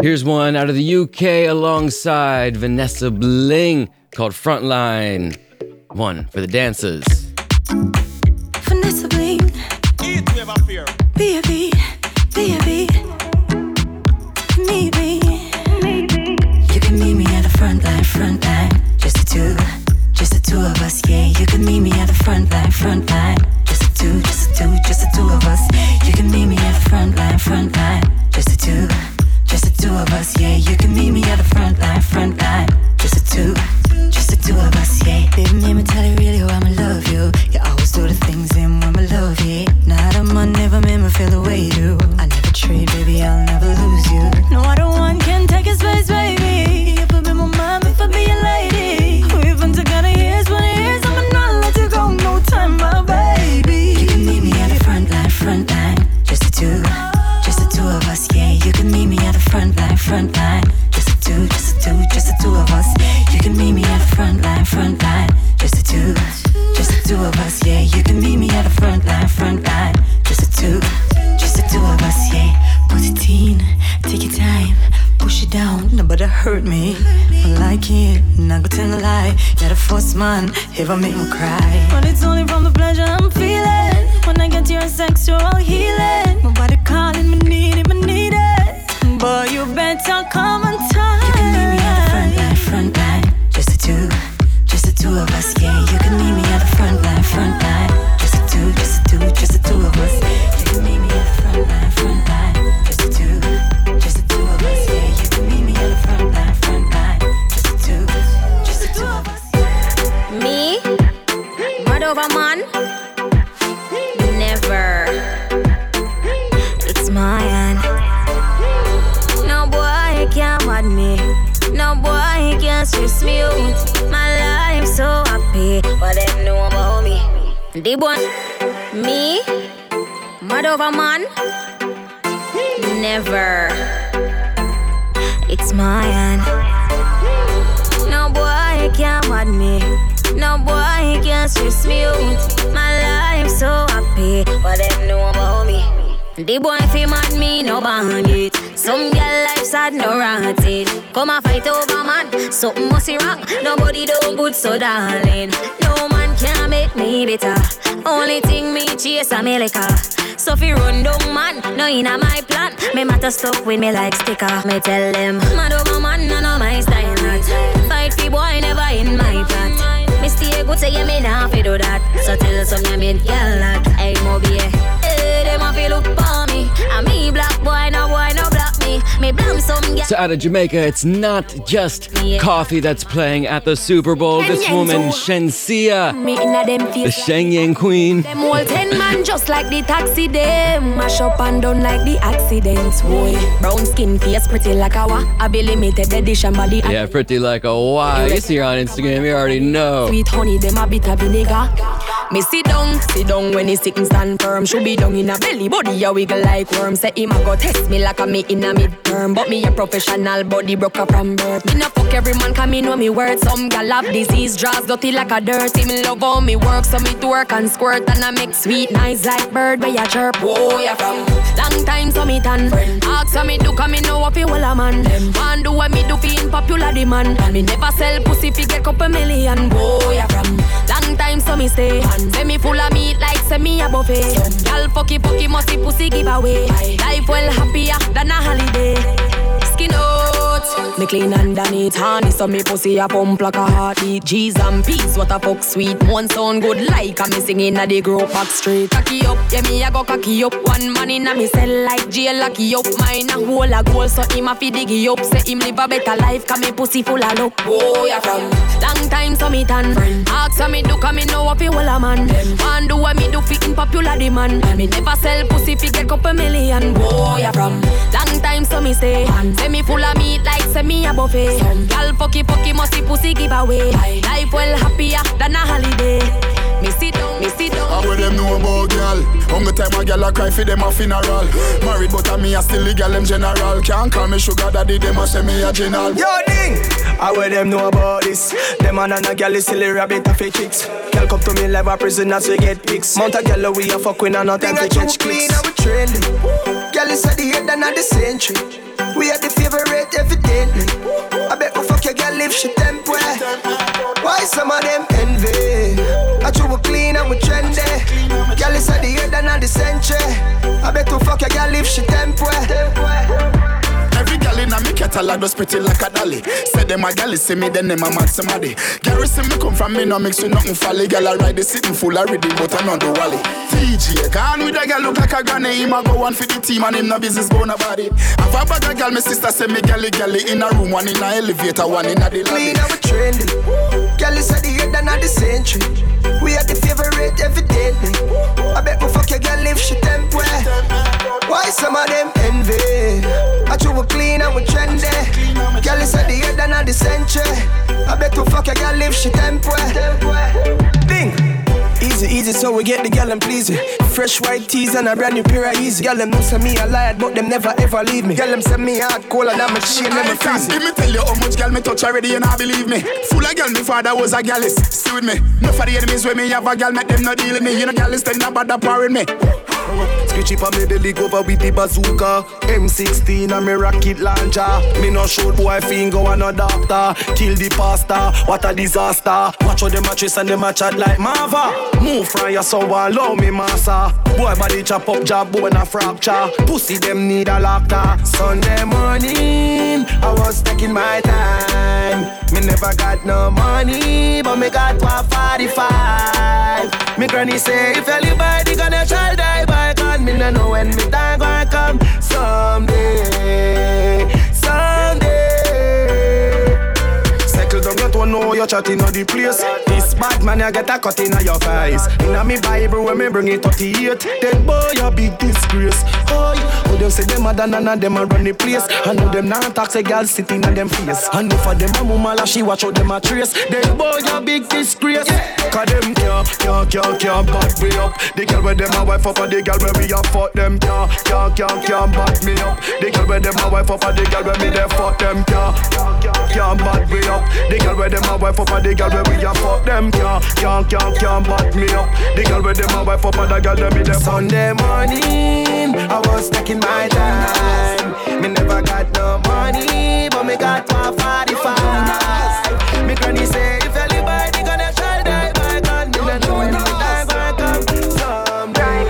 Here's one out of the UK alongside Vanessa Bling called Frontline. One for the dancers. Vanessa Bling. Baby, baby. Maybe. You can meet me at the front line, front line. Just the two, just the two of us, yeah. You can meet me at the front line, front line. Two, just the two, just the two of us. You can meet me at the front line, front line. Just the two, just the two of us, yeah. You can meet me at the front line, front line. No boy can stress me out. My life so happy. What them know about me? The one, me, mad over man. Never. It's my hand. No boy can't mad me. No boy can stress me out. My life so happy. What them know about me? The boy feel mad me no bandit. Some girl life sad no rotted. Come a fight over man, something must be wrong. Nobody do good so darling. No man can make me bitter. Only thing me chase a me liquor. So fi run down man, no inna my plan. Me matter stuck with me like sticker. Me tell them, mad over man, no no my style not. Fight fi boy never in my plot. Me stay good say yeah, me nah fi do that. So tell some ya mid girl that hey mo be Hey, them a fi look So out of Jamaica, it's not just Koffee that's playing at the Super Bowl. This woman, Shenseea, Me the face. Sheng Yang Queen. Them whole ten man just like the taxi them Mash up and down like the accidents boy Brown skin face pretty like a wa I be limited edition body Yeah, pretty like a wow. You see her on Instagram, you already know. Sweet honey them a bit of vinegar Me sit down, sit down when he sitting stand firm. Should be down in a belly, body a wiggle like worm. Say him a go test me like a me in a midterm. But me a professional body broker from birth. Me no fuck every man, come me know me words. Some gal have disease, draws dirty like a dirt. Him love how me work, so me twerk and squirt. And I make sweet nice like bird where ya chirp. Whoa, ya from long time so me tan. Ask so me do, come me know what fi well a man. Man do what me do fi in popular demand. And me never sell pussy fi get couple million. Whoa, ya from long time so me stay. Say me full of say me a buffet. Gal fucky fucky musty pussy give away. Life well happier than a holiday. Skin out, me clean underneath honey so me pussy a pump like a heartbeat. G's and peas, what a fuck sweet. One sound good like a me singing at the group back street. Cocky up, yeah me a go cocky up. One man in a me cell like jail lucky up. Mine a hole a goal so him a fi diggy up. Say him live a better life 'cause me pussy full of luck. Oh yeah from long time so me tan. Ask so me do 'cause me know what fi well a man. Man do what me do fi in popular demand. Me never sell pussy fi get couple million. Oh yeah from long time so me stay. Say me full of meat like say me a buffet. Some gal fucky fucky musty pussy give away. Life well happier than a holiday. Me sit down, me sit down. How would them know about girl? Hunger time a girl a cry for them a funeral. Married but a me a still the girl in general. Can't call me sugar daddy, them a say me a general. Yo, ding! How would them know about this? Them and a girl is silly rabbit a fake chicks. Girl come to me live a prison as we get pics. Mount a girl we a fuck with and not time to catch clicks. Now we trendy. Girl is at the head and at the century. We are the favorite evidently. I bet we fuck your girl if she temp well. Why some of them envy? I true we clean and we trendy. Girl is at the head and at the century. I bet we fuck your girl if she temp well. Every girl in a me catalog just pretty like a dolly. Say them a gal see me, then them a mad somebody. Gary see me come from me, no mix with nothing folly. Girl I ride the sitting full of rhythm, but I not the wally. TJ, gone with a girl look like a granny. Him a go on for the team and him no business go nobody. Have a bag of girl, my sister say me gally gally in a room, one in a elevator, one in a the lobby. Clean and we trendy. Girl is at the head and at the century. We are the favorite evidently. I bet we fuck your girl if she temp. Why some of them envy? I true we clean your girl if she temp well. Ding! Easy, easy, so we get the gal and please me. Fresh white tees and a brand new pair of easy. Gal them know say me a liar, but them never ever leave me. Gal them say me hard, cold and I'm a shame, never freeze. Let me tell you how much girl me touch already and I believe me. Full of girl, me father was a gallus. See with me. No for the enemies where me have a girl, make them not deal with me. You know gallus, then not bother powering me. Screechy pa me belly over with the bazooka. M16 and me rocket launcher. Me no shoot boy finger and no doctor. Kill the pastor, what a disaster. Watch how them a trace and them a chat like Mava Move from your so love me massa. Boy body chop up job bone a fracture. Pussy them need a laughter. Sunday morning I was taking my time. Me never got no money But me got 145 Me granny say if anybody gonna try die by gun Me no know when me time gonna come. Someday Someday. Settle down you don't know you're chatting on the place. This bad man you get a cut in your face. In a me Bible when me bring it 38 Then boy you big disgrace Oh, oh them say them a done and them a run the place? I know them not talk say girl sitting on them face. And if a them a mama la she watch out them a trace. Then boy you big disgrace Cause them can't, can't, can't, can't back me up. The girl where them a wife up and the girl where we a fuck them can't, can't, can't, can't back me up. The girl where them a wife up and the girl where me there fuck them can't, can't, can't back me up. The girl where them a wife up and the girl where we a fuck them can't, can't, can't, can't back me up The girl where them wife up and the girl where me there Sunday morning I was taking my time Me never got no money but me got 145 Me granny say if anybody gonna try die by gun Me no know when me time gonna come someday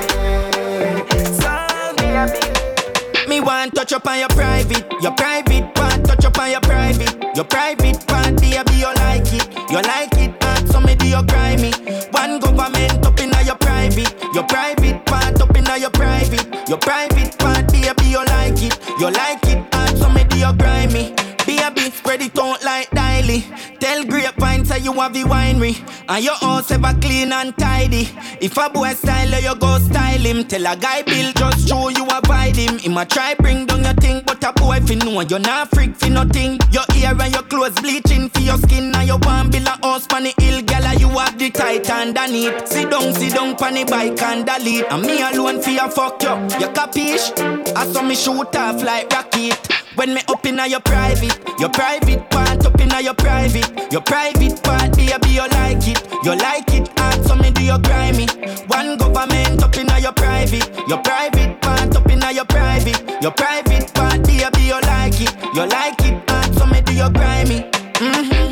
Someday Me want touch up on your private, your private part. Touch up on your private, your private part. Baby, you like it, you like it. You grimy. One government up in your private, your private part up in your private, your private part. Baby, you like it, you like you have the winery. And your house ever clean and tidy. If a boy style you go style him. Tell a guy Bill just show you a vibe. him. Him a try bring down your thing, but a boy fi know you're not freak fi nothing. Your ear and your clothes bleaching for your skin, and your one bill a house pon the hill, you have the tight underneath. Sit down, sit down pon the bike and delete. And me alone fi a fuck you. You capish? I saw me shoot off like rocket. When me up inna your private, your private part up inna your private, your private part, baby you like it, you like it hard, so me do your grimy. One government up inna your private, your private part up inna your private, your private part, baby you like it, you like it hard, so me do your grimy. Mm-hmm.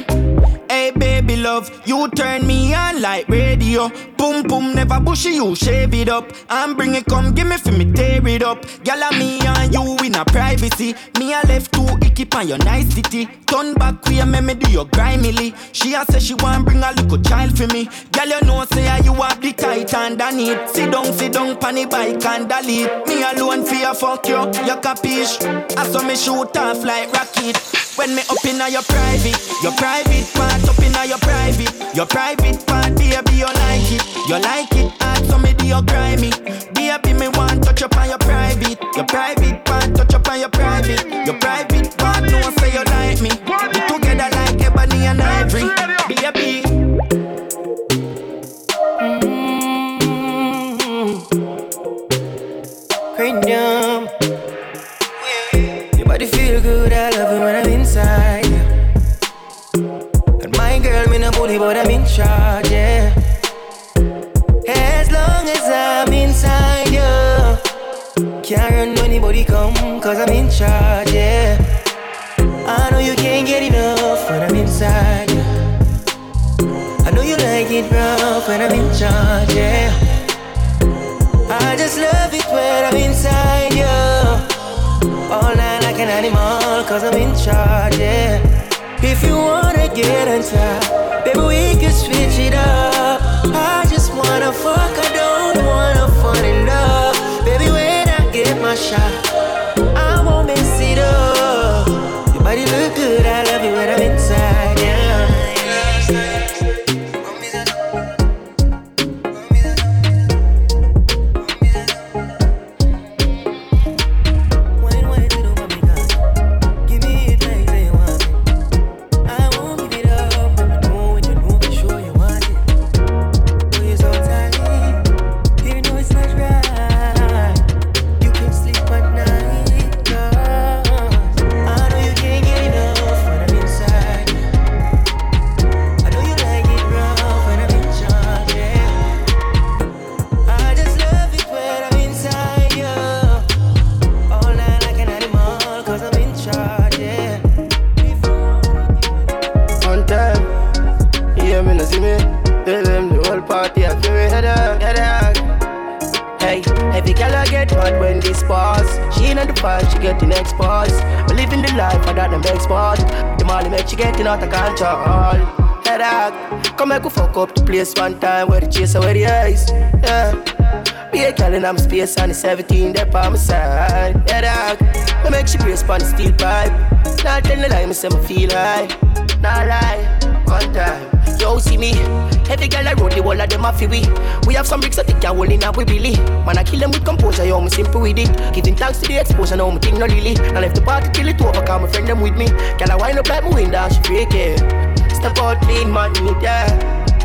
Love, you turn me on like radio. Boom boom, never bushy, you shave it up. And bring it, come give me for me, tear it up. Gyal ah, me and you in a privacy. Me a left two icky on your nice city. Turn back queer, ah, me me do your grimily. She a say she want bring a little child for me. Gyal you know say you have the tight underneath. Sit down, sit down, pan the bike and delete. Me alone your fuck you, you capish. I saw me shoot off like rocket. When me up inna your private, your private part up inna your private, your private part, baby you like it, you like it hard, so me do your grimy. Baby me want touch up on your private, your private part, touch up on your private, your private part, no say you like me. But I'm in charge, yeah. As long as I'm inside, yeah. Can't run when anybody come, cause I'm in charge, yeah. I know you can't get enough when I'm inside, yeah. I know you like it rough when I'm in charge, yeah. I just love it when I'm inside you. All night like an animal, cause I'm in charge, yeah. If you wanna get on top, baby, we can switch it up. Every girl I get mad when this pass. She in the past, she get the next pass. We living the life I got the next part. The money make she getting out of control. Head up, come make we fuck up the place one time where the chaser where the eyes. Yeah. Be a girl in I'm space and the 17 there by my side. Head up, me make she brace on the steel pipe. Not tell the lie, me say me feel high. Nah lie, one time. Yo, see me. Every girl I roll the wall of them a we. We have some bricks that think can hold in a we really. Man I kill them with composure, yo, me simple with it. Giving thanks to the exposure, now me think no lily. I left the party till it over, cause my friend them with me. Girl I wind up like my window, she freak it. Step out clean, man, there.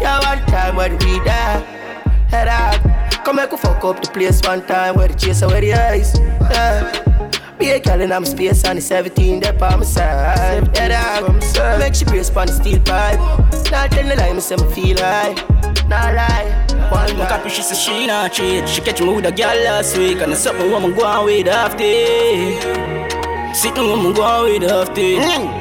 Yeah, one time where we there. Head out, come make we fuck up the place one time where the chaser where the eyes. Yeah. Be a girl in I'm space and the 17 there by my side. Head out, make she brace on the steel pipe. Now tell the lie, me say me feel high. Nah lie, one Look at me, she say she not cheat. She catch me with a girl last week, and it's something woman go on with after. Sitting woman go on with after.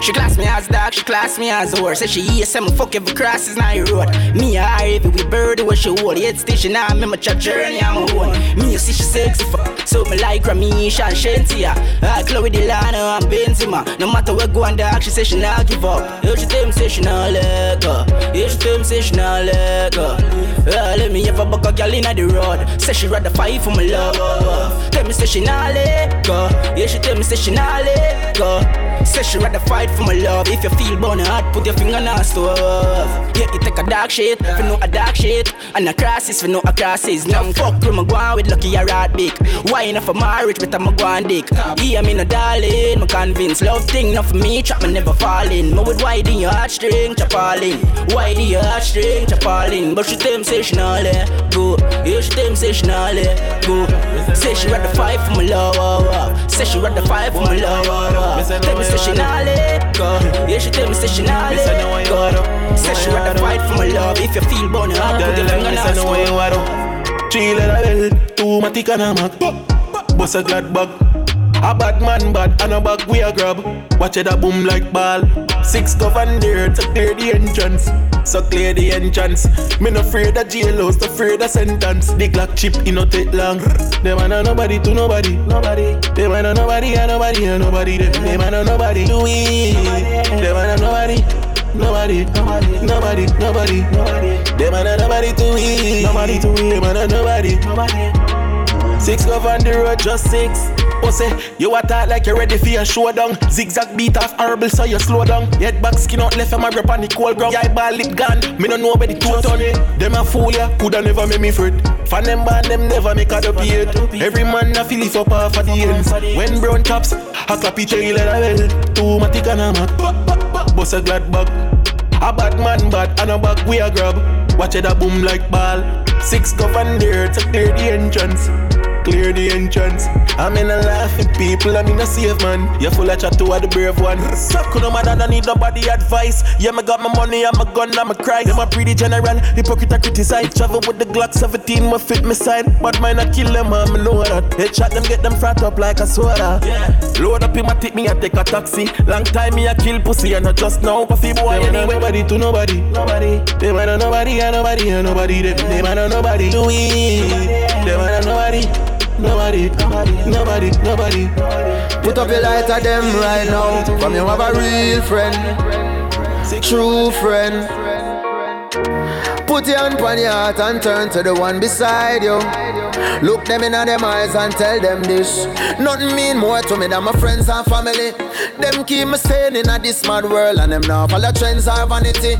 She class me as dog, she class me as horse. Say she yes, I'm fuck every cross is not road. Me a every we bird where she hold. Yet station now, me much a journey I'm on. Me you see she sexy fuck, so me like Ramisha and Shentia. I Chloe Delano and Benzema. No matter where go on dog, she say she not give up. Yo she tell me say she not let go. Yo she tell me say she not let go. Uh, let me ever buck a girl inna the road. Say she rather fight for my love. Tell me say she not let go. Yeah she tell me say she not let go. Say she rather fight for my love. If you feel burning hot, put your finger on the stove. Yeah, you take a dark shit, for no a dark shit. And a crisis for no a crisis. Now fuck with my guan with lucky a rat big. Why enough for marriage, I'm a guan dick. Yeah, me no darling, me convinced. Love thing, not for me, trap me never falling. Me with wide in your heartstring, chop all in. Wide in your heartstring, chop all in. But she me say she not let go. Yeah, she me say she not let go. Say she rather fight for my love. Oh, oh. Say she rather fight for my love. Oh, me say she not let go. Yeah, she tell me say she not let go. Say she rather fight for my love. If you feel born up, put your finger on the stove. Three letter L, two matic and a mac. Bust a glad bag. A bad man bad and a bag we a grab. Watch it a boom like ball. Six govern there to clear the entrance. So clear the entrance. Me no afraid of jail house, no afraid of sentence. The Glock chip, it no take long. Them man a nobody to nobody, nobody. Them man a nobody and nobody and nobody. Them them man a nobody to we. Them man a nobody. Nobody, nobody, nobody, nobody, nobody. Them man a nobody to we, nobody to we. Them man a nobody, nobody. Six go on the road, just six. Oh say, you a talk like you ready for your showdown. Zigzag beat off horrible, so you slow down. Head back, skin out, left, and my grip on the cold ground. Yeah, ball it gone. Me no know where the two ton. Them a fool ya, coulda never make me fret. Fan them band, them never make a dopey. Every man a feel it up off of the ends. When brown tops, a clappy cherry leather well. Two matic and a mat. Bust a glad bag. A bad man bad and a bag we a grab. Watch it a boom like ball. Six go on there to clear the entrance. Clear the entrance. I'm in a laugh with people, I'm in a safe man. You're full of chat to the brave one. Suck no matter, I need nobody advice. Yeah, me got my money, I'm a gun, I'm a cry. I'm a pretty general, hypocrite, I criticize. Travel with the Glock 17, my fit me side. But mine, I kill them, I'm know that. Headshot them, get them frat up like a soda. Yeah. Load up in my tip, me, I take a taxi. Long time, me, I kill pussy, and not just now. Puffy boy, anyway. Nobody to nobody. Nobody. They might nobody, and nobody, and nobody. They, know nobody. Do we? They might know nobody. Nobody, nobody, nobody. Put up your light at them right now. From you have a real friend, true friend. Put your hand on your heart and turn to the one beside you. Look them in them eyes and tell them this. Nothing mean more to me than my friends and family. Them keep me sane in a this mad world and them now follow trends and vanity.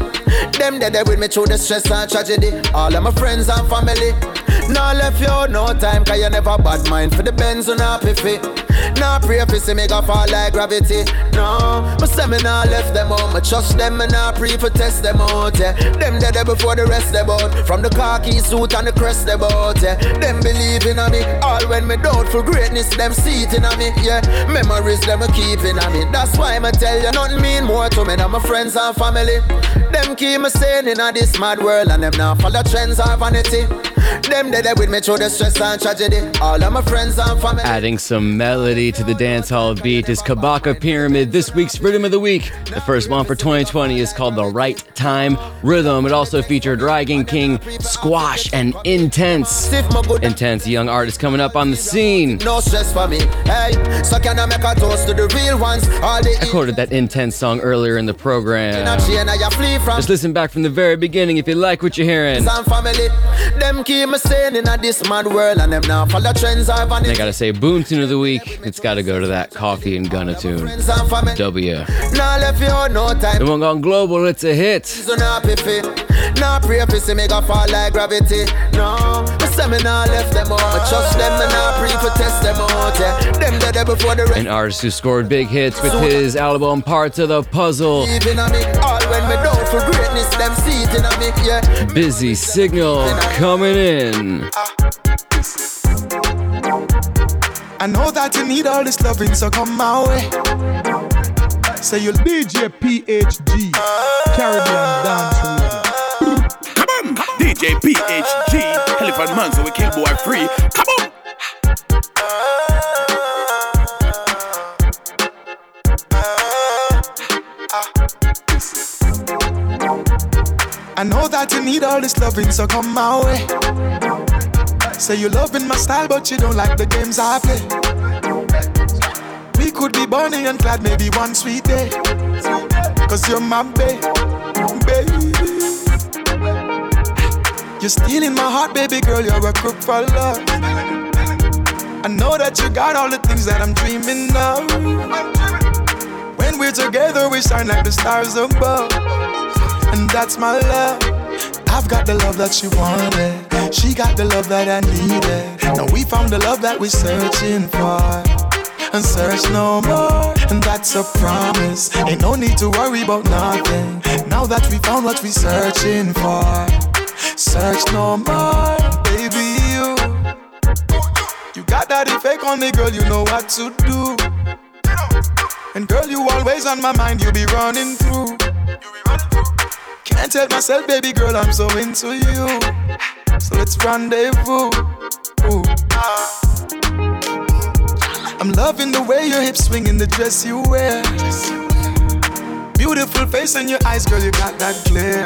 Them dead with me through the stress and tragedy. All of my friends and family. Now left you no time, cause you never bad mind for the Benz and happy fit. Now pray for see me go fall like gravity. No, but say me now left them out. Me trust them and now pray for test them out. Yeah. Them dead before the rest them out. From the khaki suit and the crest them out. Yeah. Them believe in me. All when me doubtful greatness, them it in me. Yeah, memories them keep in me. That's why me tell you nothing mean more to me than my friends and family. Them keep me sane in a this mad world and them now follow trends and vanity. Them dead with me through the stress and tragedy. All of my friends and family. Adding some melody to the dance hall beat is Kabaka Pyramid, this week's Rhythm of the Week. The first one for 2020 is called The Right Time Rhythm. It also featured Rygin King, Squash, and Intence. Intence, young artist coming up on the scene. No stress for me. Hey, so can I make a toast to the real ones? I quoted that Intence song earlier in the program. energy and I flee from. Just listen back from the very beginning if you like what you're hearing. and. Them keep me sane in this mad world and them now follow trends and And I gotta say, Boom Tune of the Week, it's gotta go to that Koffee and Gunna tune. W. Now left you no time. The one gone global, it's a hit. So now piffy. Now pray for see me go fall like gravity. No, but say me now left them out. But trust them and now pray for test them out. Yeah, them dead there before the rest. An artist who scored big hits with his album Parts of the Puzzle. Even on me, all when me down for greatness, them in a me. Yeah, Busy Signal coming in. Ah. I know that you need all this loving, so come my way. Say you'll DJ PHG, Caribbean dance Come on, DJ PHG, Elephant Man, so we kill boy free. Come on. I know that you need all this loving, so come my way. Say you loving my style, but you don't like the games I play. We could be Bonnie and Clyde maybe one sweet day. Cause you're my babe, baby. You're stealing my heart, baby girl, you're a crook for love. I know that you got all the things that I'm dreaming of. When we're together, we shine like the stars above. And that's my love. I've got the love that she wanted. She got the love that I needed. Now we found the love that we're searching for. And search no more. And that's a promise. Ain't no need to worry about nothing. Now that we found what we're searching for. Search no more, baby. You, you got that effect on me, girl. You know what to do. And girl, you always on my mind. You be running through. Can't tell myself, baby girl, I'm so into you. So let's rendezvous. Ooh. I'm loving the way your hips swing in the dress you wear. Beautiful face and your eyes, girl, you got that glare.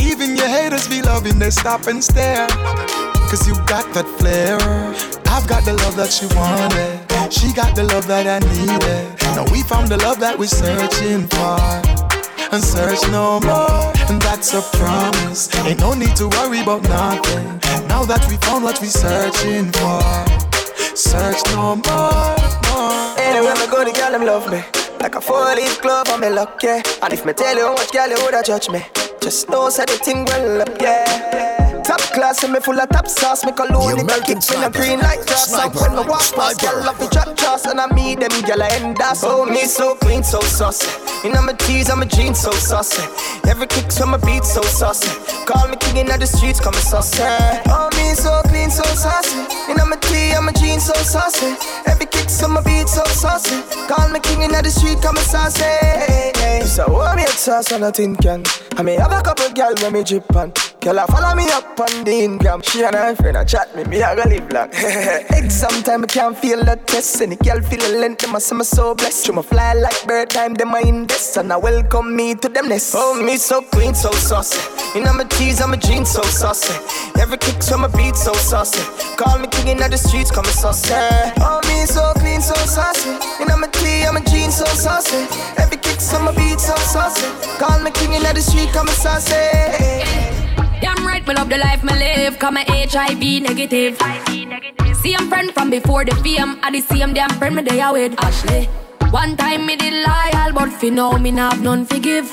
Even your haters be loving, they stop and stare. Cause you got that flair. I've got the love that she wanted. She got the love that I needed. Now we found the love that we're searching for. And search no more. And that's a promise. Ain't no need to worry about nothing. Now that we found what we're searching for. Search no more. more. Anywhere me go, the girl them love me. Like a four-leaf glove on me luck, yeah. And if me tell you how much girl you woulda judge me, just know say the thing well up, yeah. Top class and me full of top sauce, me cologne it a kick when I'm green like grass. And when me walk past, girl love the drop toss, and I meet them girl I end us. Oh me so clean, so saucy. You know my tees, I'm a jeans so saucy. Every kick so my beat so saucy. Call me king in the streets, call me saucy. Oh me so clean, so saucy. You know my tee, I'm a jeans so saucy. Every kick so my beat so saucy. Call me king in the street, call me saucy. So oh me a sauce and a tin can. I may have a couple girl when me drip on. Girl, I follow me up on the Instagram. She and her friend, I chat me, me I go live long. Exam time, I can't feel the test. Any girl feel the length, them I say me so blessed. Through my fly like bird time, them I invest. And I welcome me to them nest. Oh, me so clean, so saucy. You know my tees, I'm a jeans, so saucy. Every kick, so my beat, so saucy. Call me king in the streets, call me saucy. Oh, me so clean, so saucy. You know my tee, I'm a jeans, so saucy. Every kick, so my beat, so saucy. Call me king in the street, call me saucy. Damn right, me love the life me live. Cause my HIV negative. Same friend from before the fame. I the same damn friend me there with Ashley. One time me did loyal, but fi now me not have none forgive.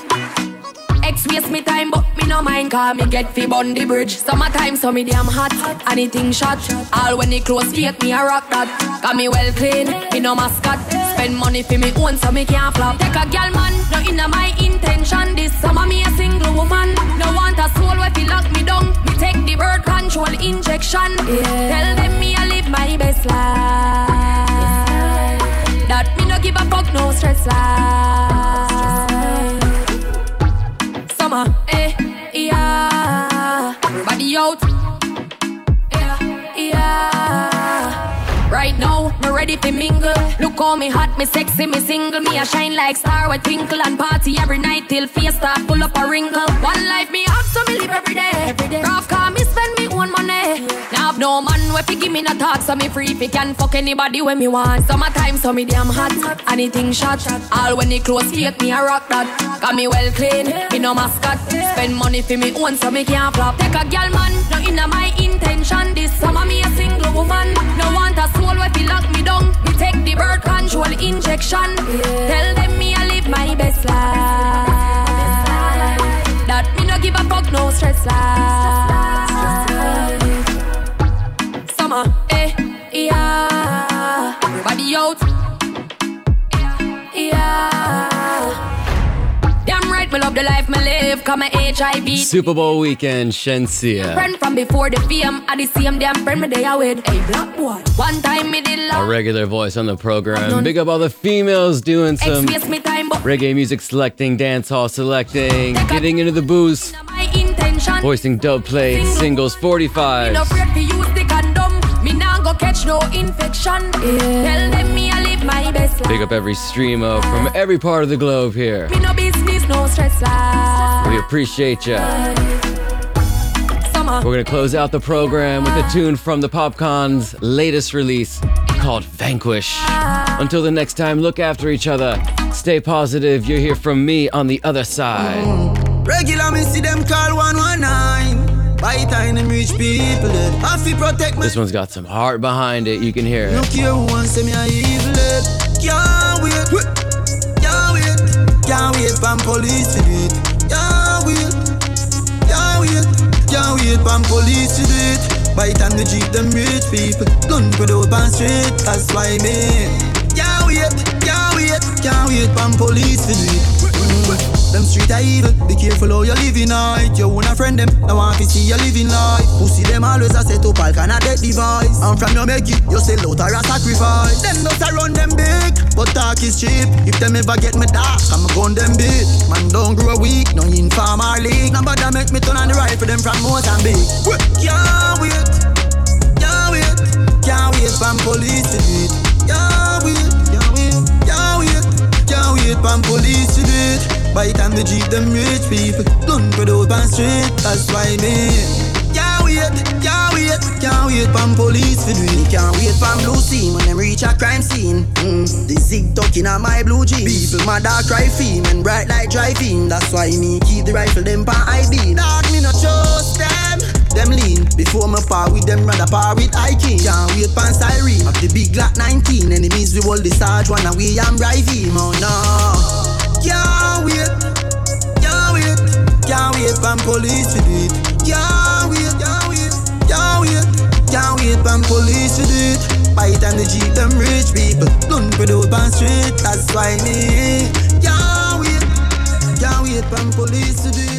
Ex waste me time, but me no mind Cause me get fi bun the bridge Summertime so me damn hot Anything shot All when it close gate me a rock that Got me well clean, me no mascot Spend money fi me own so me can't flop Take a gal man, no inna my intention This summer me a single woman No want a injection yeah. Tell them me I live my best life. That me no give a fuck no stress life. Summer, eh, yeah. Everybody out. Yeah, yeah. Right now, me ready to mingle. Look how me hot, me sexy, me single. Me a shine like star, we twinkle And party every night till face start full up a wrinkle. One life me have, so me live every day. Every day. Rough car, me spend own money. Now have no man where fi give me no talk So me free fi can fuck anybody when me want. Summertime, so me damn hot Anything shot. All when it close, gate me a rock that. Got me well clean, me no mascot. Spend money fi me own so me can't flop. Take a gal man, no inna my intention. This summer me a single woman. No want a soul where fi lock me down. Me take the birth control injection. Tell them me I live my best life. That me no give a fuck no stress life summer. Eh, yeah. Everybody out. Yeah. Damn right, me love the life me live. Come my HIV. Super Bowl weekend, Shenseea. Friend from before the fame. I the same damn friend me they are with. Hey, black boy. One time me did love. A regular voice on the program. Big up all the females doing some time, reggae music selecting, dance hall selecting, getting into the booze. Voicing dub plates, singles 45 catch no infection. Tell them me I live my best life. Big up every streamo from every part of the globe here. Me no business, no stress life. We appreciate ya. Summer. We're gonna close out the program with a tune from the Popcaan's latest release called Vanquish. Until the next time, look after each other. Stay positive. You'll hear from me on the other side. Regular me see them call 119. By time them reach people dead. I protect my This one's got some heart behind it. You can hear it. wants say me a evil dead. Can't wait. Can't wait for police to do it. Can't wait. Can't wait. Can't wait for police to do it. By time the jeep them rich people, gun put up on street. That's why me. Can't wait. Can't wait. Can't wait for police to do it. Them street are evil. Be careful how you living night. You want a friend them, I want to see you living life. Pussy them always a set up all kind of dead device. And from you make it, you sell out or a sacrifice. Them not around them big, but talk is cheap. If them ever get me dark, I'm gun them big. Man don't grow weak, no informal league. Nobody make me turn on the rifle them from Mozambique. Can't wait, can't wait, can't wait for police to do it. Can't wait, can't wait, can't wait, wait for police to. By time the jeep them rich people. Gun put out on street, that's why me. Can't wait, can't wait, can't wait for police to do it. Can't wait for blue scene when them reach a crime scene. Mm. The zig talking on my blue jeans. People mad dark cry fame and bright light driving That's why me keep the rifle them pan IB Dog me no trust them. Them lean Before me par with them, rather par with I king Can't wait pan siren Of the big Glock 19 Enemies we hold the sarge One away I'm driving Oh no can't wait, can't wait, can't wait for police to do it. Can't wait, can't wait, can't wait, can't wait for police to do it. By the time the jeep them rich people, don't out on street. That's why me can't wait, can't wait for police to do it.